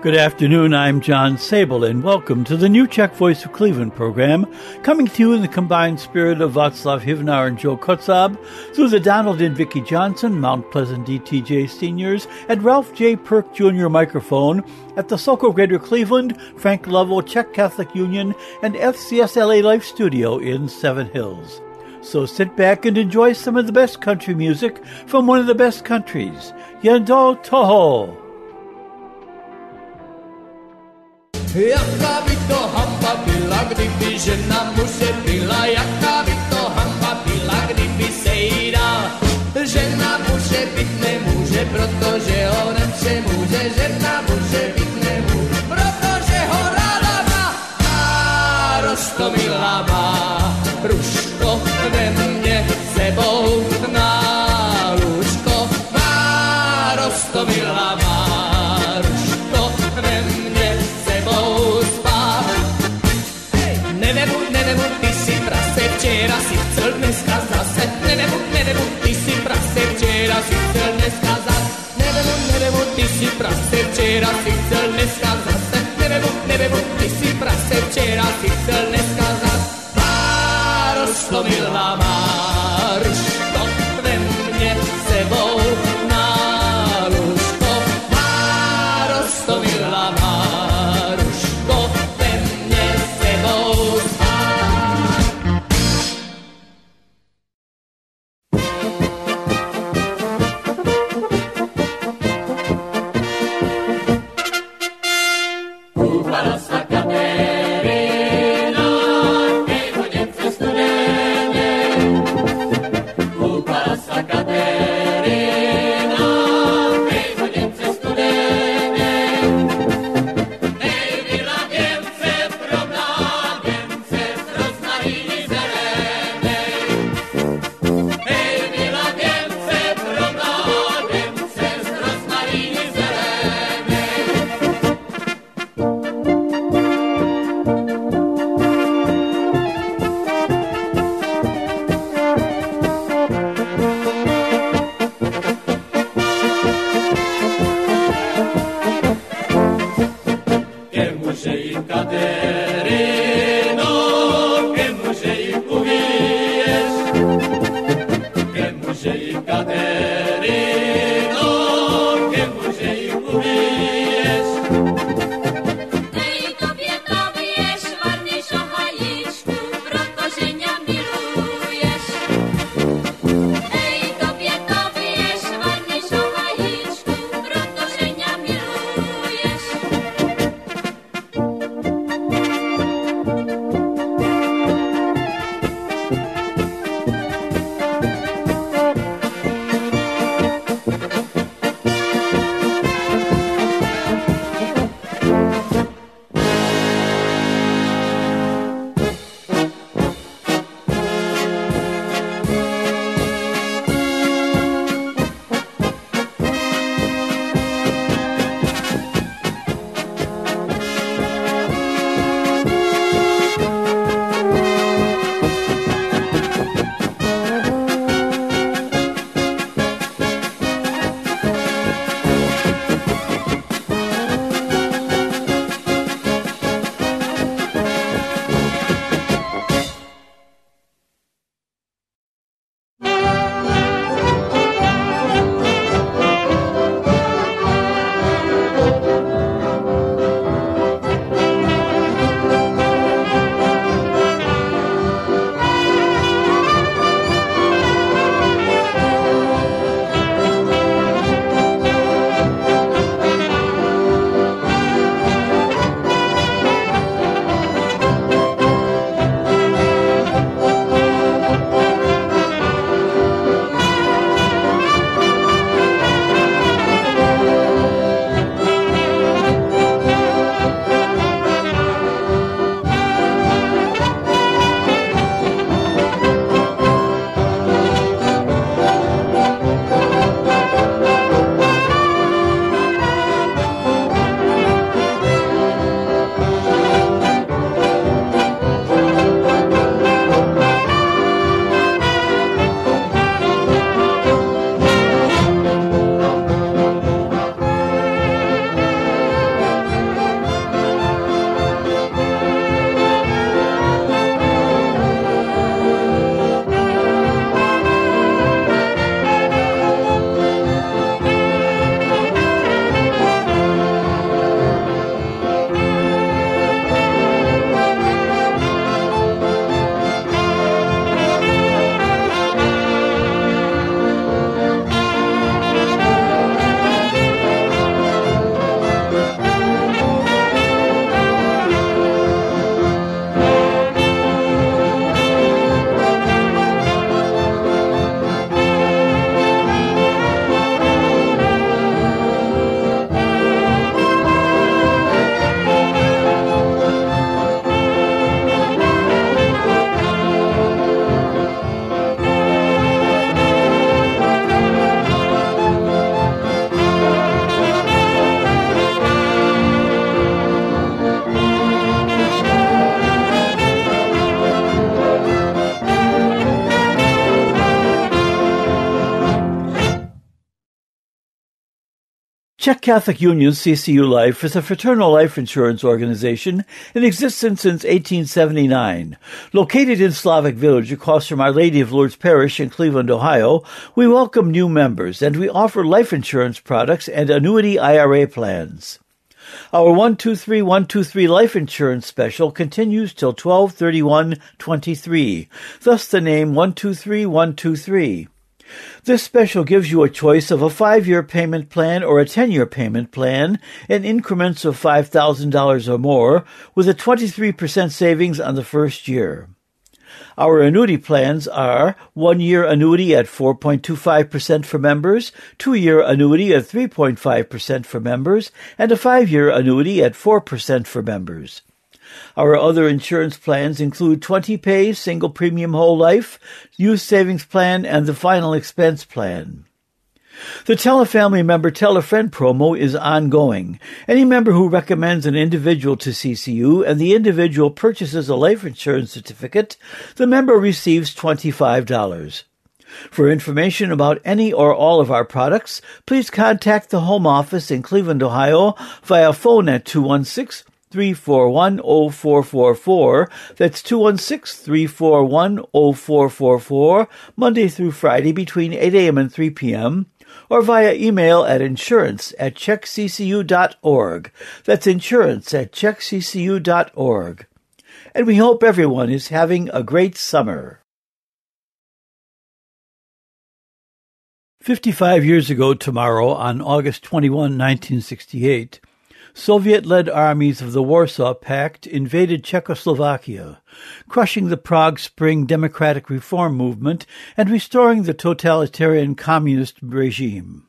Good afternoon, I'm John Sable, and welcome to the new Czech Voice of Cleveland program, coming to you in the combined spirit of Václav Hivnar and Joe Kotzab, through the Donald and Vicki Johnson, Mount Pleasant DTJ Seniors, and Ralph J. Perk Jr. microphone at the Sokol Greater Cleveland, Frank Lovell Czech Catholic Union, and FCSLA Life Studio in Seven Hills. So sit back and enjoy some of the best country music from one of the best countries, Yendo Toho. Jaká by to hamba byla, kdyby žena muže byla, jaká by to hamba byla, kdyby se jí dal. Žena muže být nemůže, protože ho nepřemůže, žena Catholic Union CCU Life is a fraternal life insurance organization in existence since 1879. Located in Slavic Village across from Our Lady of Lourdes Parish in Cleveland, Ohio, we welcome new members and we offer life insurance products and annuity IRA plans. Our 123123 life insurance special continues till 123123, thus the name 123123. This special gives you a choice of a five year payment plan or a 10 year payment plan in increments of $5,000 or more with a 23% savings on the first year. Our annuity plans are one year annuity at 4.25% for members, two year annuity at 3.5% for members, and a five year annuity at 4% for members. Our other insurance plans include 20 pay, single premium whole life, youth savings plan, and the final expense plan. The Tell a Family Member Tell a Friend promo is ongoing. Any member who recommends an individual to CCU and the individual purchases a life insurance certificate, the member receives $25. For information about any or all of our products, please contact the Home Office in Cleveland, Ohio via phone at 216 341 0444. That's 216 341 0444, Monday through Friday between 8 a.m. and 3 p.m. Or via email at insurance at czechccu.org. That's insurance at czechccu.org. And we hope everyone is having a great summer. 55 years ago tomorrow, on August 21, 1968, Soviet led armies of the Warsaw Pact invaded Czechoslovakia, crushing the Prague Spring democratic reform movement and restoring the totalitarian communist regime.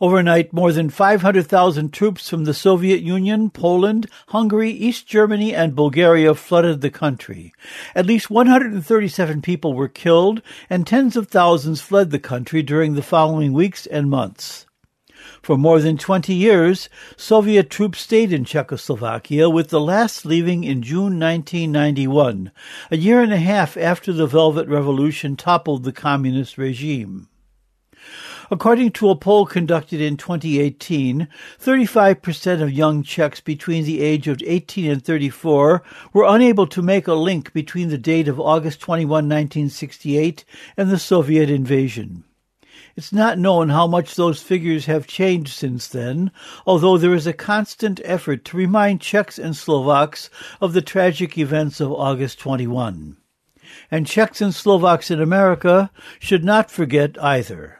Overnight, more than 500,000 troops from the Soviet Union, Poland, Hungary, East Germany, and Bulgaria flooded the country. At least 137 people were killed, and tens of thousands fled the country during the following weeks and months. For more than 20 years, Soviet troops stayed in Czechoslovakia, with the last leaving in June 1991, a year and a half after the Velvet Revolution toppled the communist regime. According to a poll conducted in 2018, 35% of young Czechs between the age of 18 and 34 were unable to make a link between the date of August 21, 1968 and the Soviet invasion. It's not known how much those figures have changed since then, although there is a constant effort to remind Czechs and Slovaks of the tragic events of August 21. And Czechs and Slovaks in America should not forget either.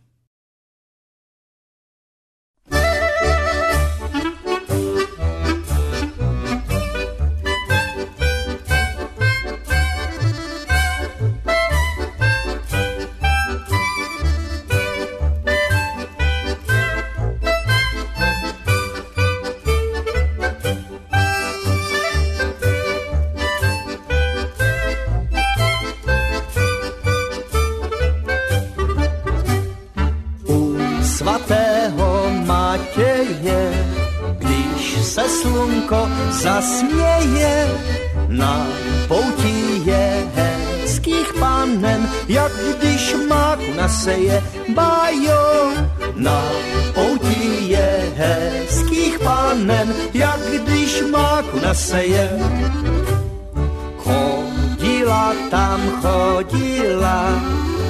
Slunko zasměje na poutí je hezkých panen, jak když máku naseje bajo. Na poutí je hezkých panen, jak když máku naseje. Chodila tam, chodila,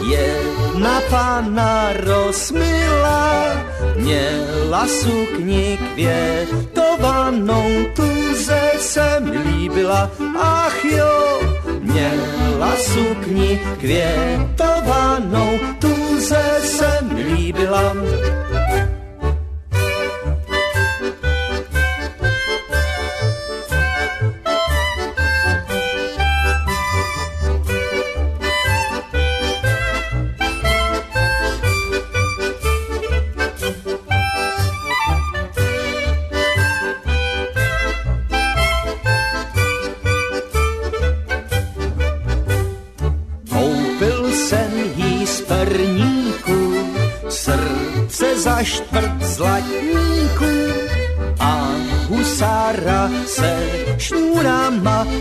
jedna pana rozmila, měla sukni květovanou, tu ze se mi líbila, ach jo, měla sukni květovanou, tu ze se mi líbila.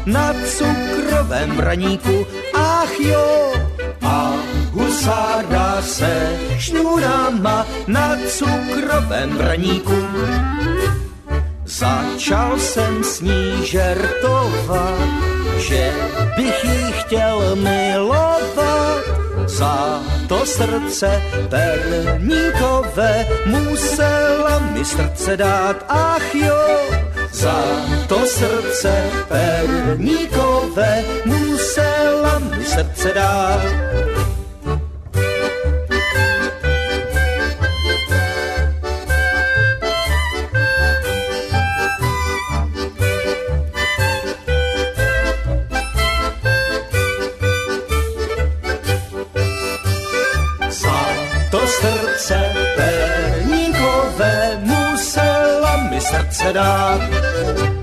Na cukrovém braníku, ach jo, a husára se šňůrama na cukrovém braníku. Začal jsem s ní žertovat, že bych jí chtěl milovat. Za to srdce perníkové musela mi srdce dát, ach jo, za to srdce perníkové musela mi srdce dát. Mi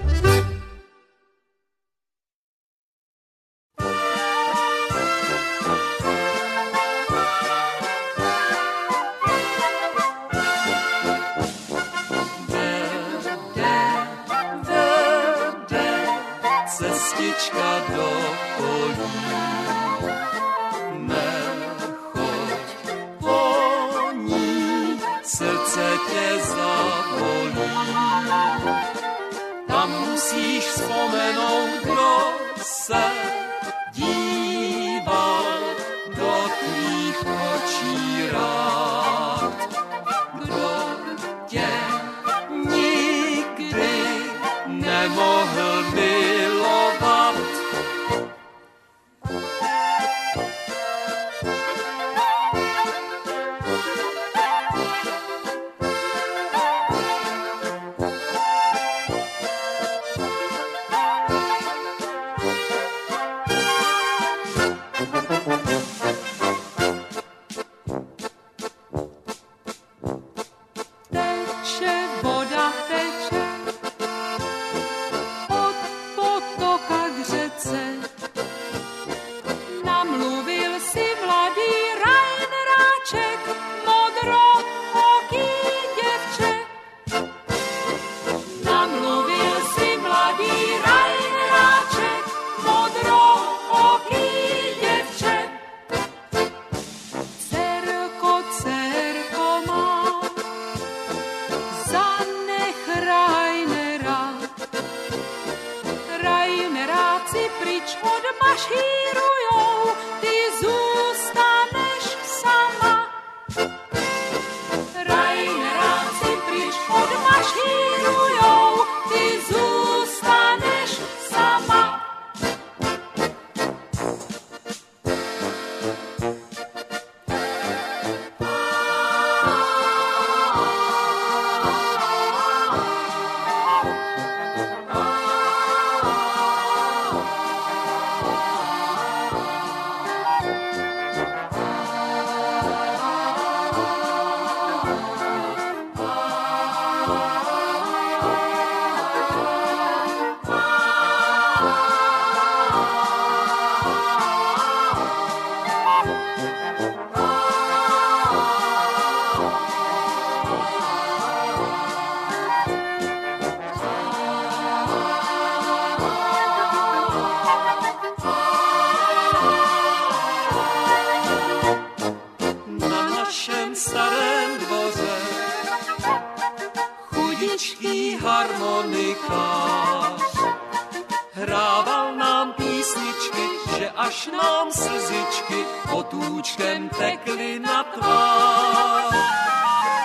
až nám slzičky potůčkem tekly na tvář.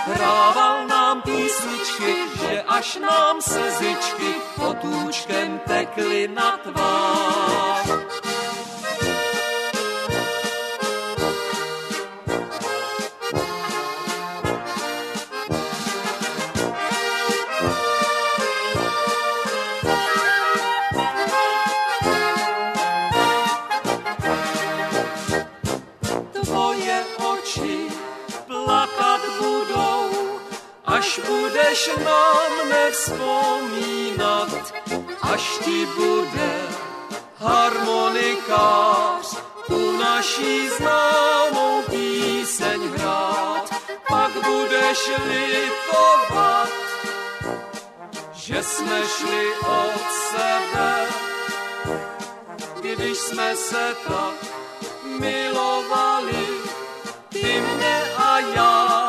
Hrával nám písničky, že až nám slzičky potůčkem tekly na tvář. šli tovat, že jsme šli od sebe, když jsme se tak milovali, ty mě a já.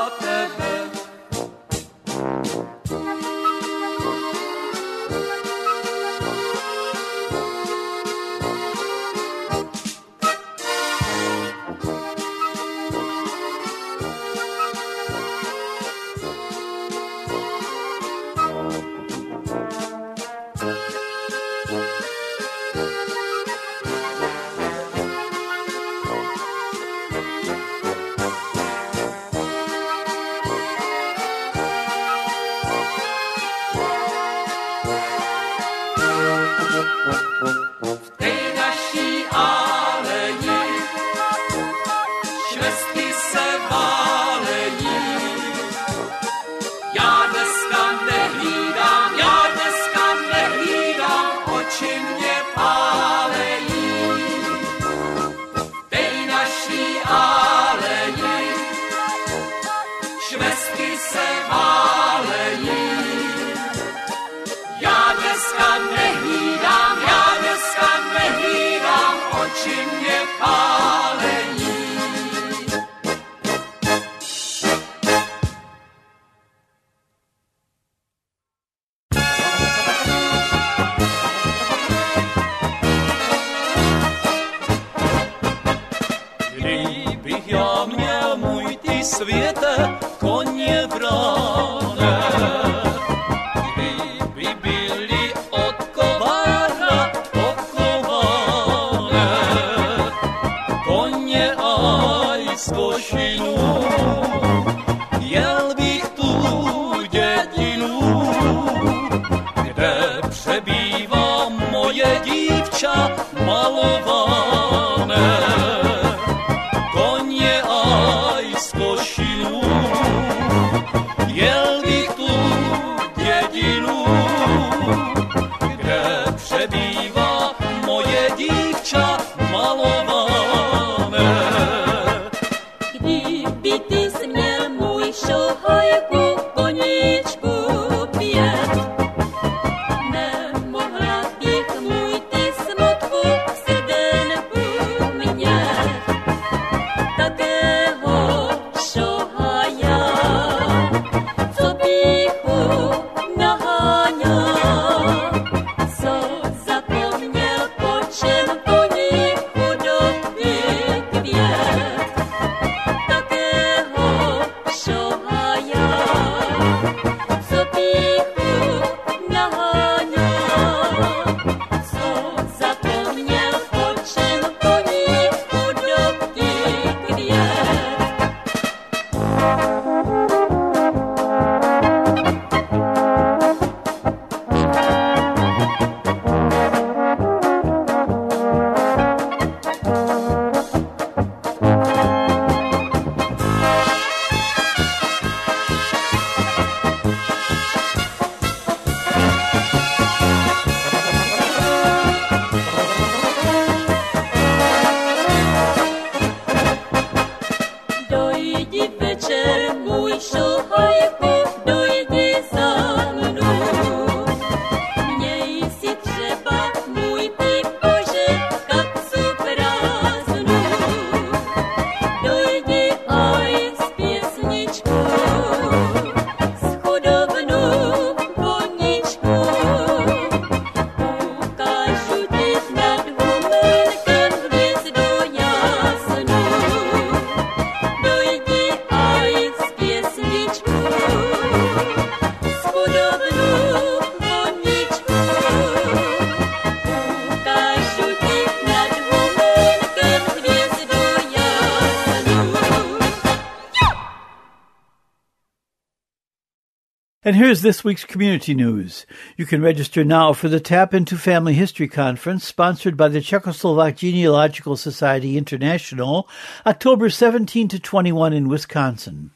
And here's this week's community news. You can register now for the Tap into Family History Conference sponsored by the Czechoslovak Genealogical Society International, October 17 to 21 in Wisconsin.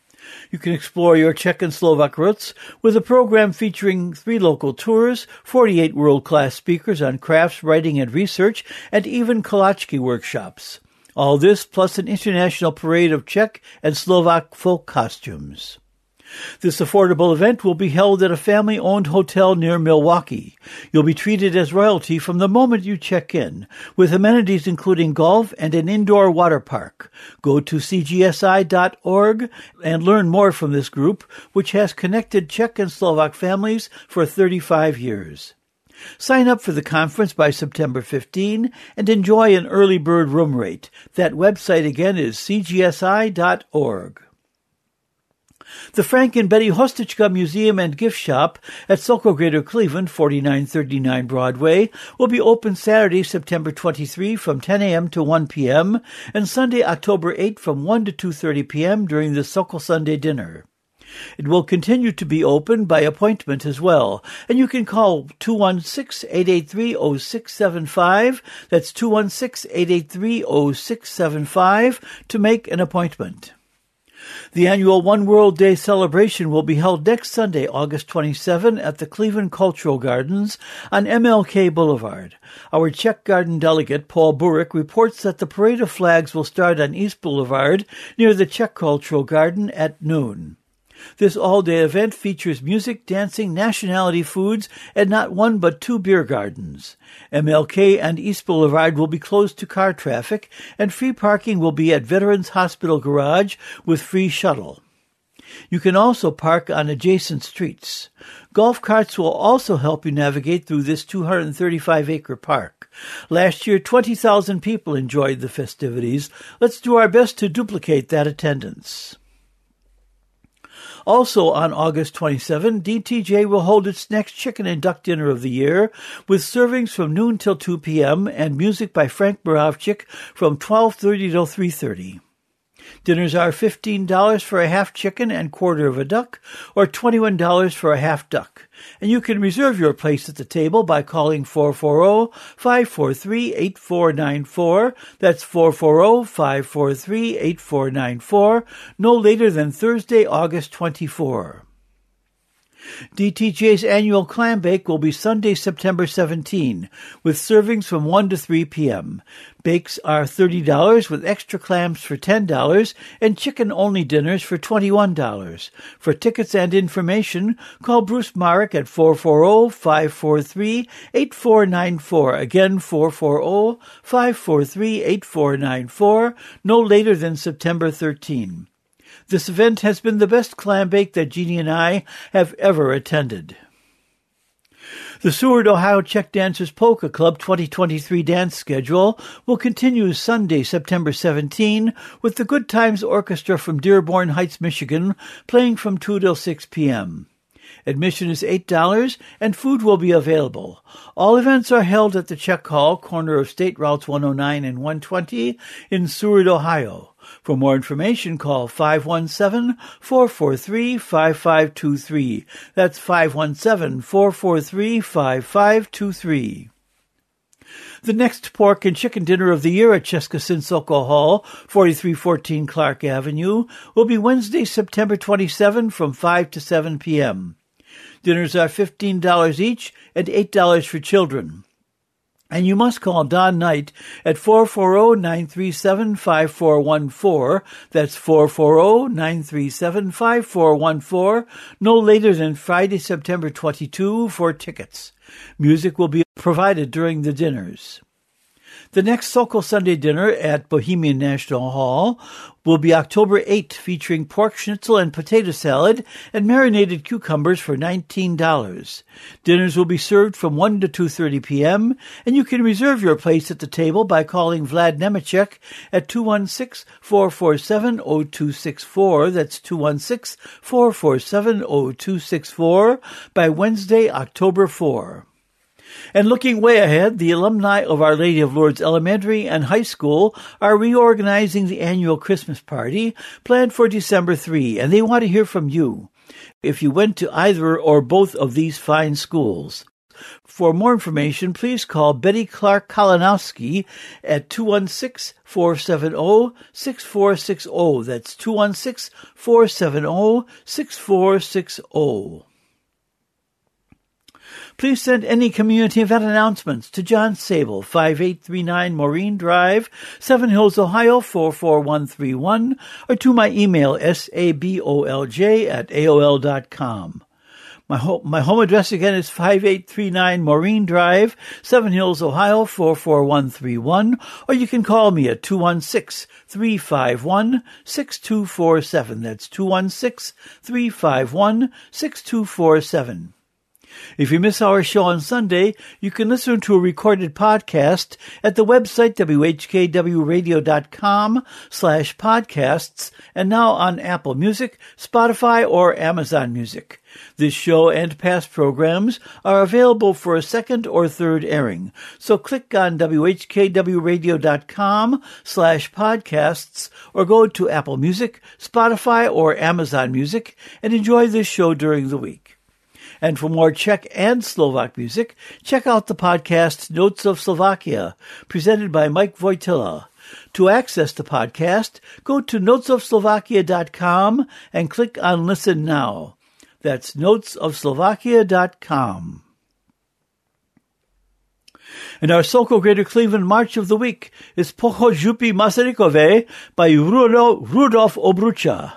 You can explore your Czech and Slovak roots with a program featuring three local tours, 48 world-class speakers on crafts, writing, and research, and even Kolaczki workshops. All this plus an international parade of Czech and Slovak folk costumes. This affordable event will be held at a family owned hotel near Milwaukee. You'll be treated as royalty from the moment you check in, with amenities including golf and an indoor water park. Go to cgsi.org and learn more from this group, which has connected Czech and Slovak families for 35 years. Sign up for the conference by September 15 and enjoy an early bird room rate. That website again is cgsi.org. The Frank and Betty Hostichka Museum and Gift Shop at Sokol Greater Cleveland, 4939 Broadway, will be open Saturday, September 23 from 10 a.m. to 1 p.m. and Sunday, October 8 from 1 to 2.30 p.m. during the Sokol Sunday dinner. It will continue to be open by appointment as well, and you can call 216-883-0675, that's 216-883-0675 to make an appointment. The annual One World Day celebration will be held next Sunday, August 27, at the Cleveland Cultural Gardens on MLK Boulevard. Our Czech Garden delegate, Paul Burek, reports that the parade of flags will start on East Boulevard near the Czech Cultural Garden at noon. This all day event features music, dancing, nationality foods, and not one but two beer gardens. MLK and East Boulevard will be closed to car traffic, and free parking will be at Veterans Hospital Garage with free shuttle. You can also park on adjacent streets. Golf carts will also help you navigate through this 235 acre park. Last year, 20,000 people enjoyed the festivities. Let's do our best to duplicate that attendance. Also on August 27, DTJ will hold its next chicken and duck dinner of the year with servings from noon till 2 p.m. and music by Frank Borovchik from 12:30 till 3:30. Dinners are $15 for a half chicken and quarter of a duck, or $21 for a half duck. And you can reserve your place at the table by calling 440-543-8494. That's 440-543-8494, no later than Thursday, August 24. DTJ's annual clam bake will be Sunday, September 17, with servings from 1 to 3 p.m. Bakes are $30 with extra clams for $10 and chicken only dinners for $21. For tickets and information, call Bruce Marek at 440-543-8494. Again, 440-543-8494, no later than September 13. This event has been the best clam bake that Jeannie and I have ever attended. The Seward, Ohio Czech Dancers Polka Club 2023 dance schedule will continue Sunday, September 17, with the Good Times Orchestra from Dearborn Heights, Michigan, playing from 2 till 6 p.m. Admission is $8 and food will be available. All events are held at the Czech Hall, corner of State Routes 109 and 120 in Seward, Ohio. For more information, call 517-443-5523. That's 517-443-5523. The next pork and chicken dinner of the year at Sokol Hall, 4314 Clark Avenue, will be Wednesday, September 27 from 5 to 7 p.m. Dinners are $15 each and $8 for children. And you must call Don Knight at 440-937-5414. That's 440-937-5414. No later than Friday, September 22 for tickets. Music will be provided during the dinners. The next Sokol Sunday dinner at Bohemian National Hall will be October 8th, featuring pork schnitzel and potato salad and marinated cucumbers for $19. Dinners will be served from 1 to 2.30 p.m., and you can reserve your place at the table by calling Vlad Nemechek at 216-447-0264. That's 216-447-0264 by Wednesday, October 4. And looking way ahead, the alumni of Our Lady of Lourdes Elementary and High School are reorganizing the annual Christmas party planned for December 3, and they want to hear from you. if you went to either or both of these fine schools. For more information, please call Betty Clark Kalinowski at 216-470-6460. That's 216-470-6460. Please send any community event announcements to John Sabol, 5839 Maureen Drive, Seven Hills, Ohio 44131, or to my email, sabolj at aol.com. My home, my home address again is 5839 Maureen Drive, Seven Hills, Ohio 44131, or you can call me at 216-351-6247. That's 216-351-6247. If you miss our show on Sunday, you can listen to a recorded podcast at the website whkwradio.com slash podcasts and now on Apple Music, Spotify, or Amazon Music. This show and past programs are available for a second or third airing. So click on whkwradio.com slash podcasts or go to Apple Music, Spotify, or Amazon Music and enjoy this show during the week. And for more Czech and Slovak music, check out the podcast Notes of Slovakia, presented by Mike Wojtyla. To access the podcast, go to notesofslovakia.com and click on Listen Now. That's notesofslovakia.com. And our Sokol Greater Cleveland March of the Week is Pocho Župy Masarykové by Rudolf Obrucha.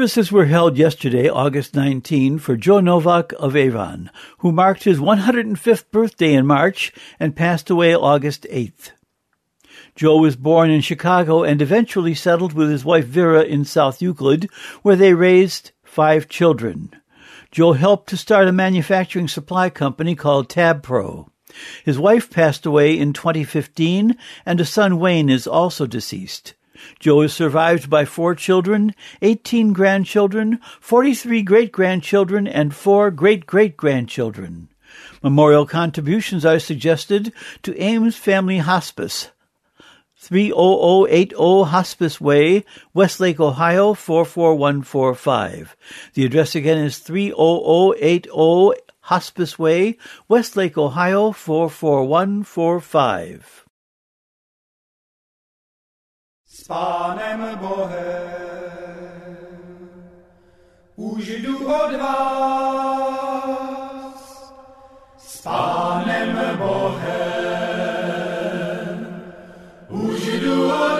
Services were held yesterday, August 19, for Joe Novak of Avon, who marked his 105th birthday in March and passed away August 8th. Joe was born in Chicago and eventually settled with his wife Vera in South Euclid, where they raised five children. Joe helped to start a manufacturing supply company called TabPro. His wife passed away in 2015, and a son Wayne is also deceased. Joe is survived by four children, 18 grandchildren, 43 great grandchildren, and four great great grandchildren. Memorial contributions are suggested to Ames Family Hospice, 30080 Hospice Way, Westlake, Ohio 44145. The address again is 30080 Hospice Way, Westlake, Ohio 44145. S Pánem Bohem už jdu od vás. S Pánem Bohem už jdu od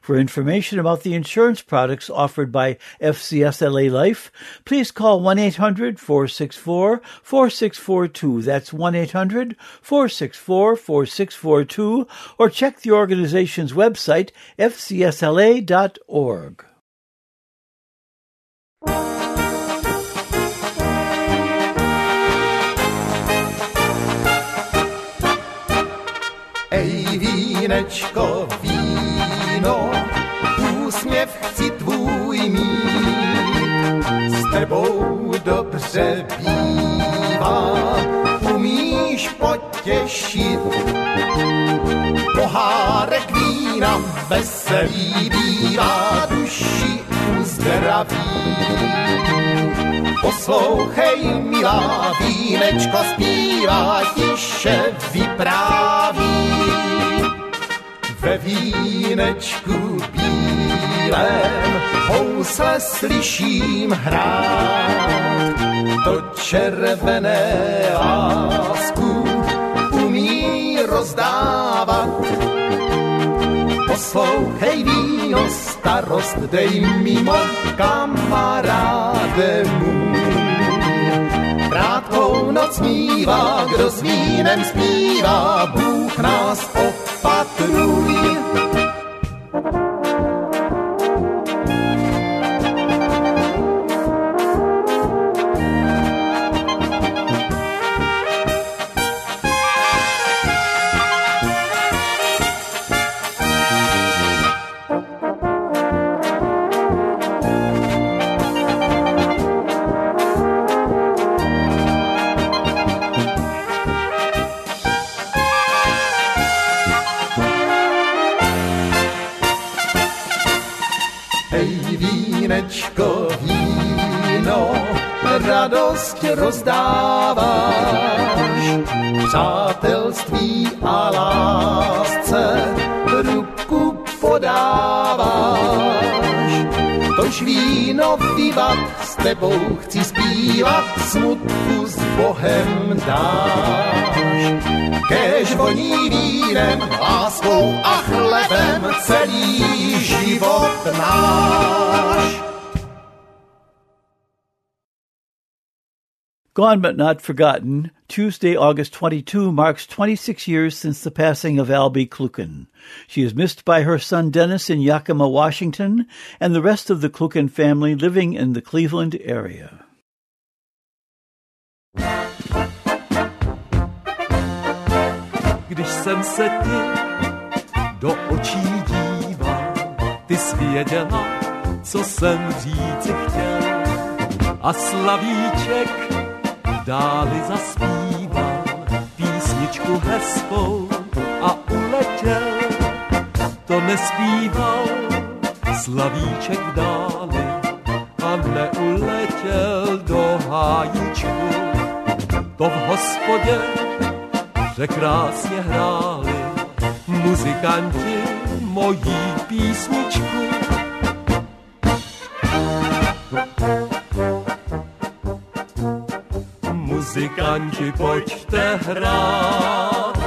For information about the insurance products offered by FCSLA Life, please call 1-800-464-4642. That's 1-800-464-4642 or check the organization's website, fcsla.org. Ej vínečko, víno, úsměv chci tvůj mít. S tebou dobře bývá, umíš potěšit. Pohárek vína veselý bývá, duši uzdraví. Poslouchej, milá, vínečko zpívá, tiše vypráví. Ve vínečku bílém housle slyším hrát. To červené lásku umí rozdávat. Poslouchej víno, starost dej mimo kamaráde můj. Krátkou noc mívá, kdo s vínem zpívá, Bůh nás opatruj. Radost rozdáváš, přátelství a lásce ruku podáváš. Tož víno vyvat s tebou chci zpívat, smutku s Bohem dáš. Kež voní vínem, láskou a chlebem celý život náš. Gone but not forgotten, Tuesday, August 22 marks 26 years since the passing of Albie Kluken. She is missed by her son Dennis in Yakima, Washington, and the rest of the Kluken family living in the Cleveland area. Když jsem se ti do očí díval, ty jsi věděla, co jsem říci chtěl. A slavíček dáli zaspíval písničku hezkou a uletěl. To nespíval slavíček dáli a neuletěl do hájíčku. To v hospodě že krásně hráli muzikanti mojí písničku. Muzikanti, pojďte hrát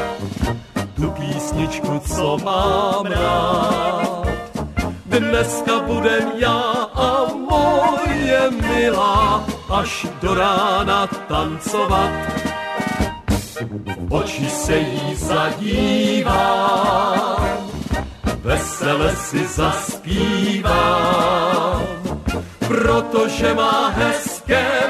tu písničku, co mám rád. Dneska budem já a moje milá až do rána tancovat oči se jí zadívám, vesele si zaspívám, protože má hezké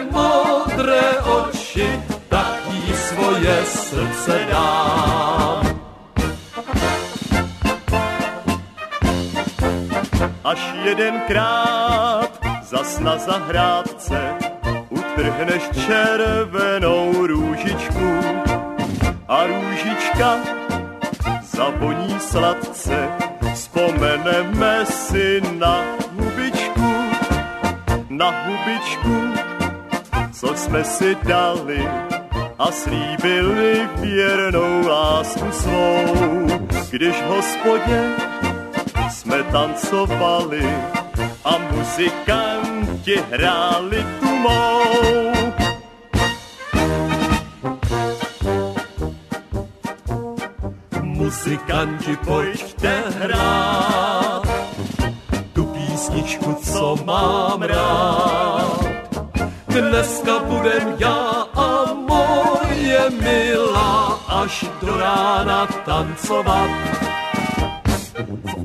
jedenkrát zas na zahrádce utrhneš červenou růžičku, a růžička zavoní sladce. Vzpomeneme si na hubičku, na hubičku, co jsme si dali a slíbili věrnou lásku svou. Když hospodě muzikanti hráli tu mou. muzikanti, pojďte hrát tu písničku, co mám rád. Dneska budem já a moje milá až do rána tancovat.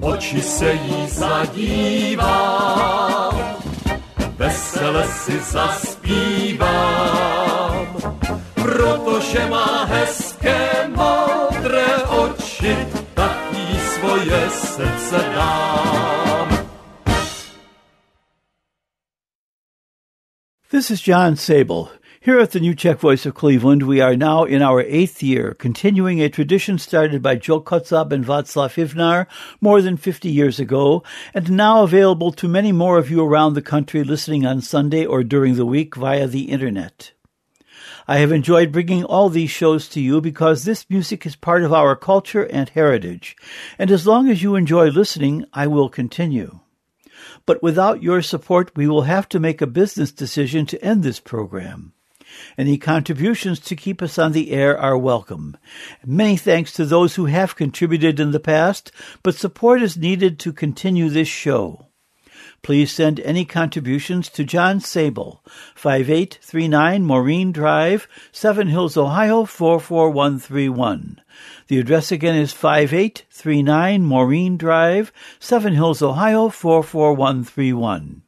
Oči se jí zadívám, vesele si zaspívám, protože má hezké modré oči tak jí svoje srdce dám. This is John Sable. Here at the New Czech Voice of Cleveland, we are now in our eighth year, continuing a tradition started by Joe Kotzab and Václav Hivnar more than 50 years ago, and now available to many more of you around the country listening on Sunday or during the week via the Internet. I have enjoyed bringing all these shows to you because this music is part of our culture and heritage, and as long as you enjoy listening, I will continue. But without your support, we will have to make a business decision to end this program. Any contributions to keep us on the air are welcome. Many thanks to those who have contributed in the past, but support is needed to continue this show. Please send any contributions to John Sabol, 5839 Maureen Drive, Seven Hills, Ohio 44131. The address again is 5839 Maureen Drive, Seven Hills, Ohio 44131.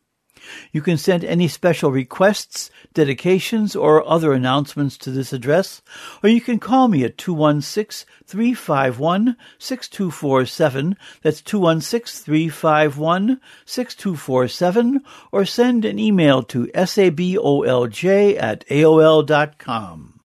You can send any special requests, dedications, or other announcements to this address, or you can call me at 216 351 6247. That's 216 351 6247, or send an email to sabolj at aol.com.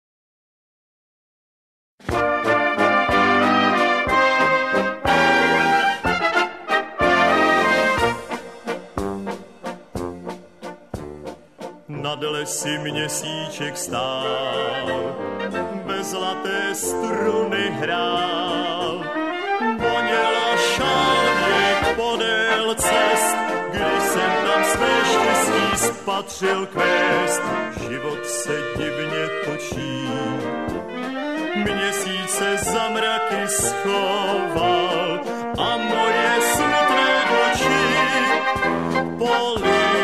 nad lesy měsíček stál, bez zlaté struny hrál. Voněla šálky podél cest, když jsem tam své štěstí spatřil kvést. Život se divně točí, měsíc se za mraky schoval a moje smutné oči polí.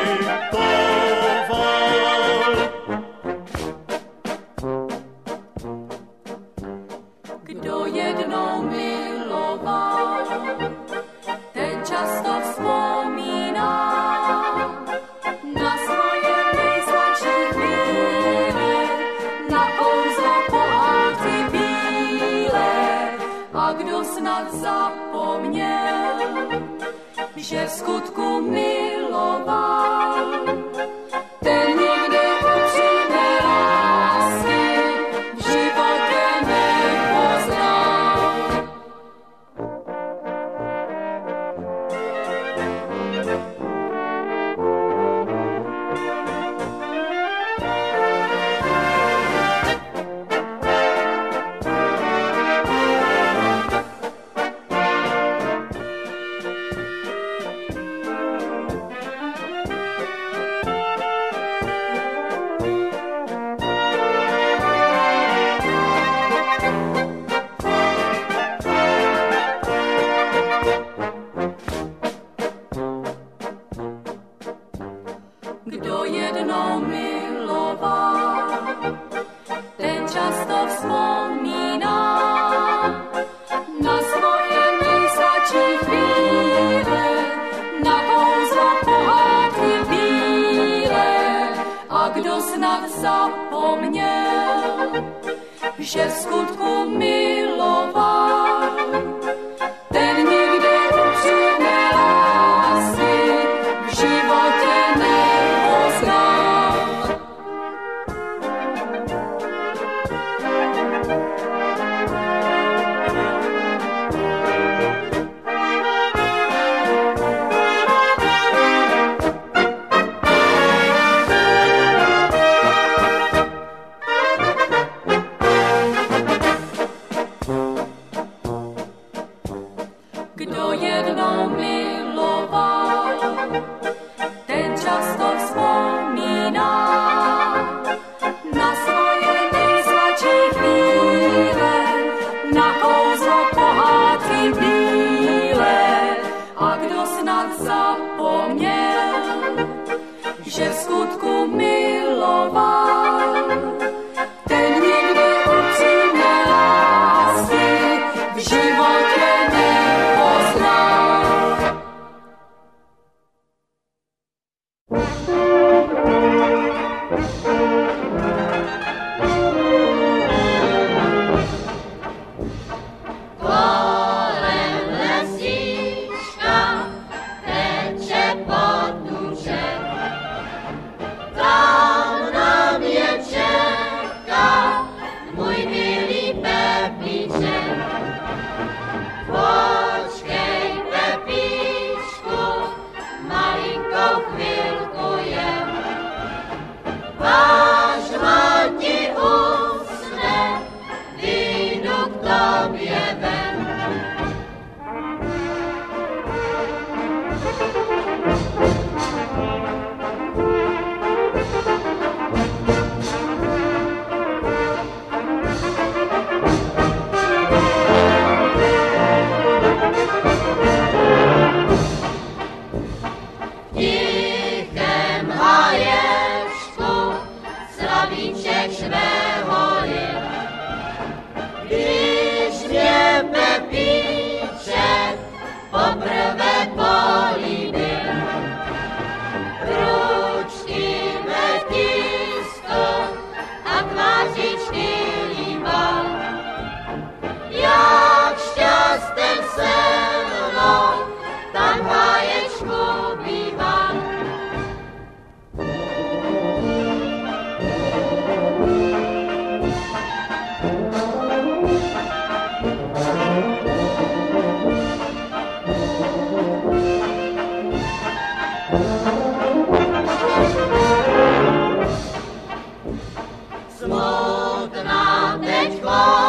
哥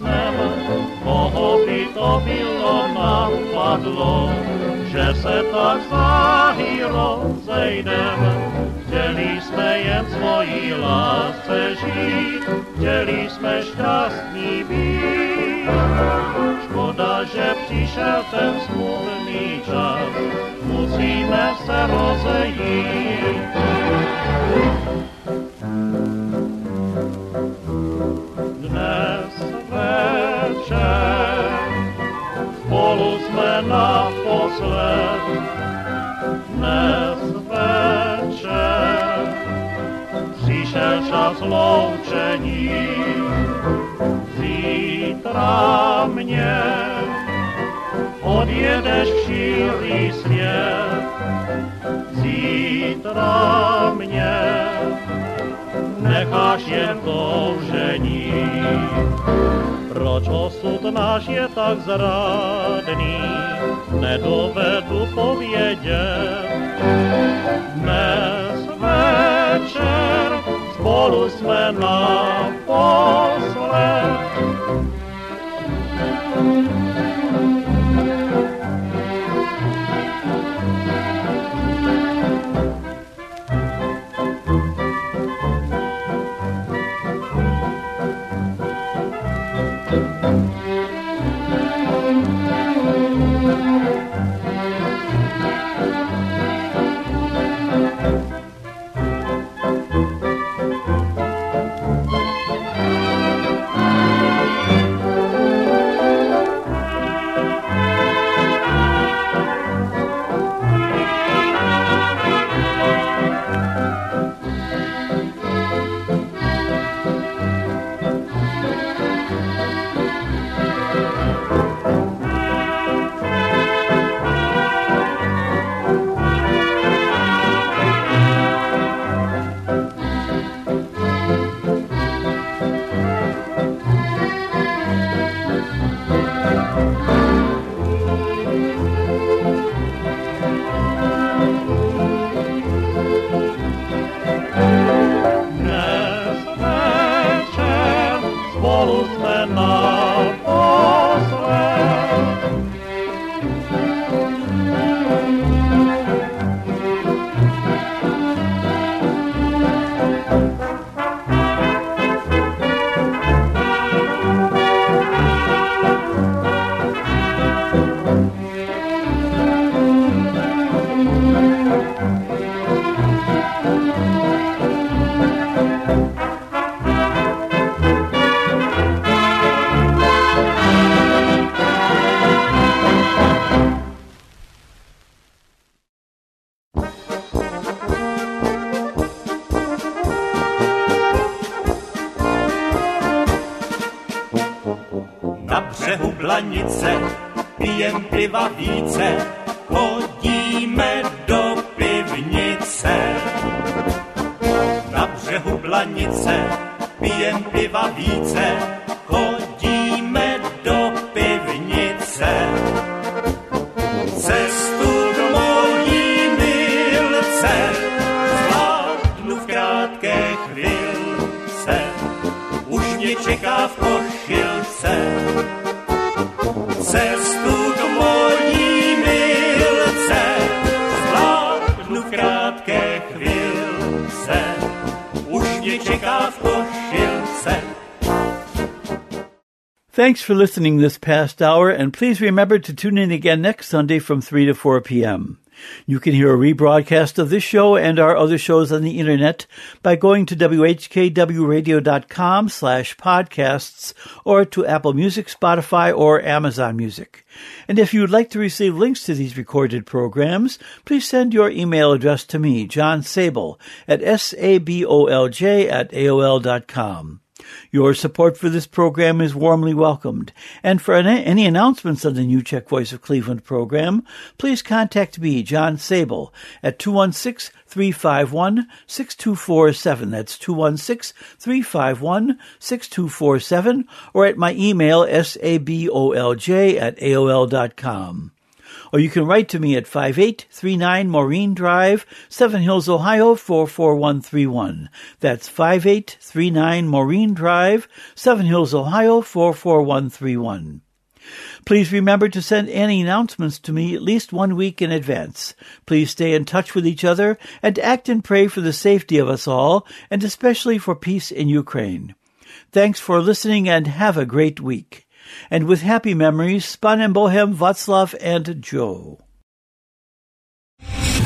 snem, koho by to bylo napadlo, že se tak záhy rozejdem. Chtěli jsme jen svojí lásce žít, chtěli jsme šťastní být. Škoda, že přišel ten smutný čas, musíme se rozejít. Přišel čas loučení. Zítra mě odjedeš šíří svět. Zítra mě necháš jen toužení. Proč osud náš je tak zradný, nedovedu povědět. Dnes večer spolu jsme naposled. For listening this past hour, and please remember to tune in again next Sunday from 3 to 4 p.m. You can hear a rebroadcast of this show and our other shows on the internet by going to whkwradio.com slash podcasts or to Apple Music, Spotify, or Amazon Music. And if you would like to receive links to these recorded programs, please send your email address to me, John Sabol, at sabolj at aol.com. Your support for this program is warmly welcomed. And for any, announcements of the New Czech Voice of Cleveland program, please contact me, John Sabol, at 216-351-6247. That's 216-351-6247, or at my email, sabolj at aol.com. or you can write to me at 5839 Maureen Drive, Seven Hills, Ohio 44131. That's 5839 Maureen Drive, Seven Hills, Ohio 44131. Please remember to send any announcements to me at least one week in advance. Please stay in touch with each other and act and pray for the safety of us all, and especially for peace in Ukraine. Thanks for listening and have a great week. And with happy memories, S Pánem Bohem, Václav, and Joe.